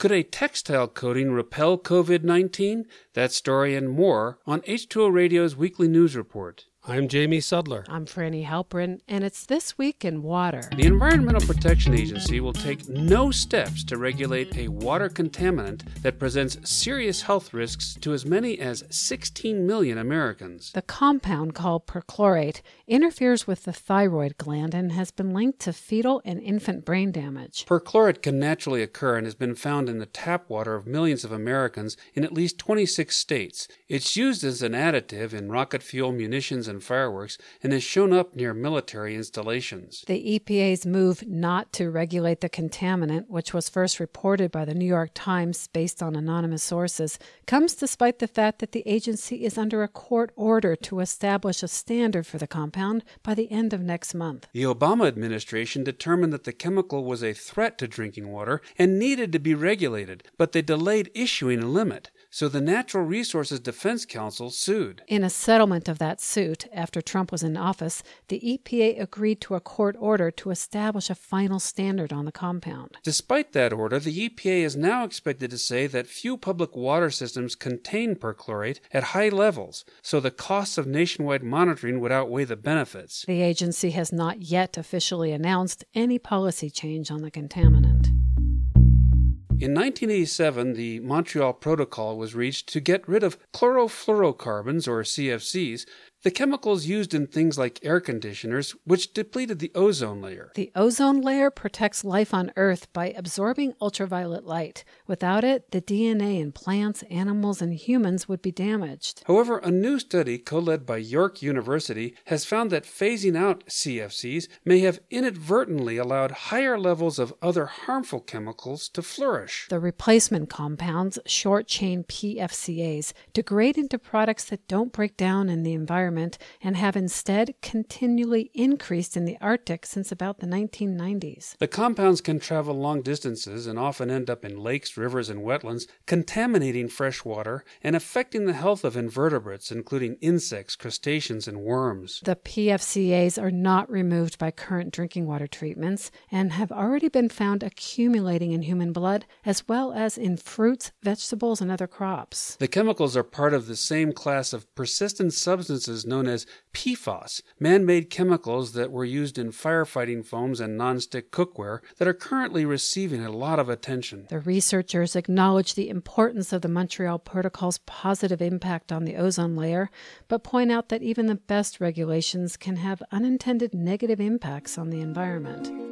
Could a textile coating repel COVID 19? That story and more on H2O Radio's weekly news report. I'm Jamie Sudler. I'm Frani Halperin, and it's This Week in Water. The Environmental Protection Agency will take no steps to regulate a water contaminant that presents serious health risks to as many as 16 million Americans. The compound called perchlorate interferes with the thyroid gland and has been linked to fetal and infant brain damage. Perchlorate can naturally occur and has been found in the tap water of millions of Americans in at least 26 states. It's used as an additive in rocket fuel, munitions, and fireworks and has shown up near military installations. The EPA's move not to regulate the contaminant, which was first reported by the New York Times based on anonymous sources, comes despite the fact that the agency is under a court order to establish a standard for the compound by the end of next month. The Obama administration determined that the chemical was a threat to drinking water and needed to be regulated, but they delayed issuing a limit. So the Natural Resources Defense Council sued. In a settlement of that suit, after Trump was in office, the EPA agreed to a court order to establish a final standard on the compound. Despite that order, the EPA is now expected to say that few public water systems contain perchlorate at high levels, so the costs of nationwide monitoring would outweigh the benefits. The agency has not yet officially announced any policy change on the contaminant. In 1987, the Montreal Protocol was reached to get rid of chlorofluorocarbons, or CFCs, the chemicals used in things like air conditioners, which depleted the ozone layer. The ozone layer protects life on Earth by absorbing ultraviolet light. Without it, the DNA in plants, animals, and humans would be damaged. However, a new study co led by York University has found that phasing out CFCs may have inadvertently allowed higher levels of other harmful chemicals to flourish. The replacement compounds, short chain PFCAs, degrade into products that don't break down in the environment environment and have instead continually increased in the Arctic since about the 1990s. The compounds can travel long distances and often end up in lakes, rivers, and wetlands, contaminating fresh water and affecting the health of invertebrates, including insects, crustaceans, and worms. The PFCAs are not removed by current drinking water treatments and have already been found accumulating in human blood as well as in fruits, vegetables, and other crops. The chemicals are part of the same class of persistent substances known as PFAS, man made chemicals that were used in firefighting foams and nonstick cookware that are currently receiving a lot of attention. The researchers acknowledge the importance of the Montreal Protocol's positive impact on the ozone layer, but point out that even the best regulations can have unintended negative impacts on the environment.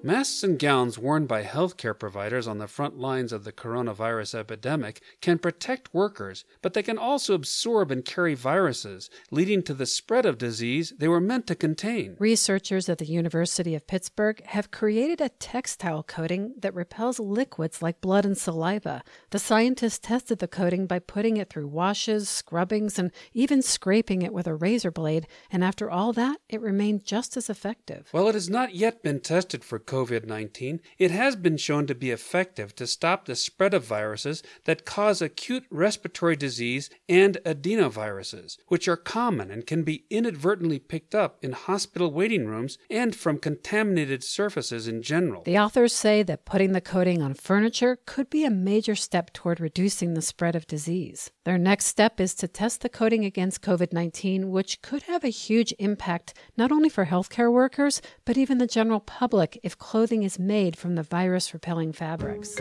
Masks and gowns worn by healthcare providers on the front lines of the coronavirus epidemic can protect workers, but they can also absorb and carry viruses, leading to the spread of disease they were meant to contain. Researchers at the University of Pittsburgh have created a textile coating that repels liquids like blood and saliva. The scientists tested the coating by putting it through washes, scrubbings, and even scraping it with a razor blade, and after all that, it remained just as effective. While it has not yet been tested for COVID 19, it has been shown to be effective to stop the spread of viruses that cause acute respiratory disease and adenoviruses, which are common and can be inadvertently picked up in hospital waiting rooms and from contaminated surfaces in general. The authors say that putting the coating on furniture could be a major step toward reducing the spread of disease. Their next step is to test the coating against COVID 19, which could have a huge impact not only for healthcare workers, but even the general public if clothing is made from the virus repelling fabrics.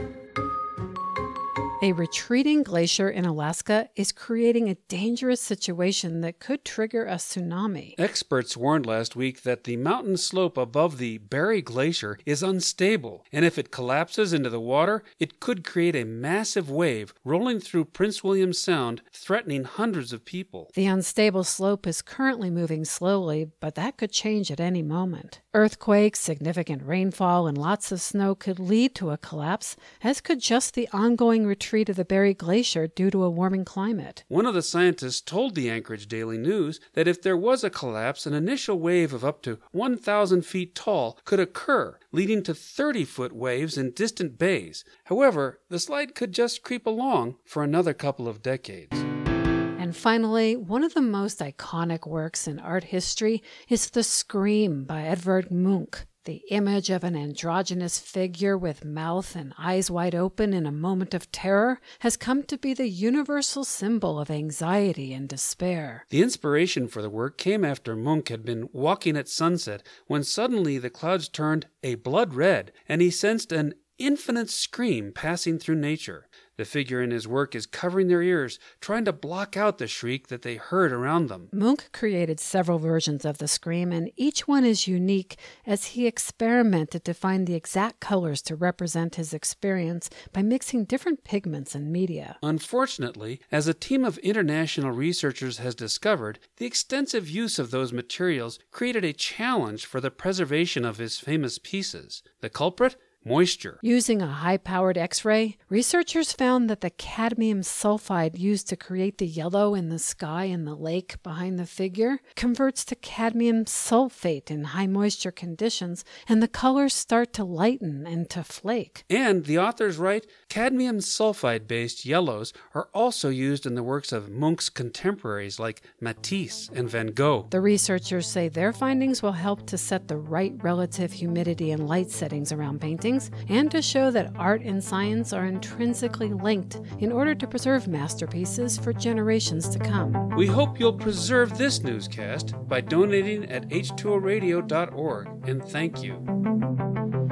A retreating glacier in Alaska is creating a dangerous situation that could trigger a tsunami. Experts warned last week that the mountain slope above the Barry Glacier is unstable, and if it collapses into the water, it could create a massive wave rolling through Prince William Sound, threatening hundreds of people. The unstable slope is currently moving slowly, but that could change at any moment. Earthquakes, significant rainfall, and lots of snow could lead to a collapse, as could just the ongoing retreat retreat of the Barry Glacier due to a warming climate. One of the scientists told the Anchorage Daily News that if there was a collapse, an initial wave of up to 1,000 feet tall could occur, leading to 30 foot waves in distant bays. However, the slide could just creep along for another couple of decades. And finally, one of the most iconic works in art history is The Scream by Edvard Munch. The image of an androgynous figure with mouth and eyes wide open in a moment of terror has come to be the universal symbol of anxiety and despair. The inspiration for the work came after Munch had been walking at sunset when suddenly the clouds turned a blood red and he sensed an infinite scream passing through nature. The figure in his work is covering their ears, trying to block out the shriek that they heard around them. Munch created several versions of the scream, and each one is unique as he experimented to find the exact colors to represent his experience by mixing different pigments and media. Unfortunately, as a team of international researchers has discovered, the extensive use of those materials created a challenge for the preservation of his famous pieces. The culprit? Moisture. Using a high powered X ray, researchers found that the cadmium sulfide used to create the yellow in the sky and the lake behind the figure converts to cadmium sulfate in high moisture conditions, and the colors start to lighten and to flake. And the authors write cadmium sulfide based yellows are also used in the works of Munch's contemporaries like Matisse and Van Gogh. The researchers say their findings will help to set the right relative humidity and light settings around paintings and to show that art and science are intrinsically linked in order to preserve masterpieces for generations to come. We hope you'll preserve this newscast by donating at h2oradio.org, and thank you.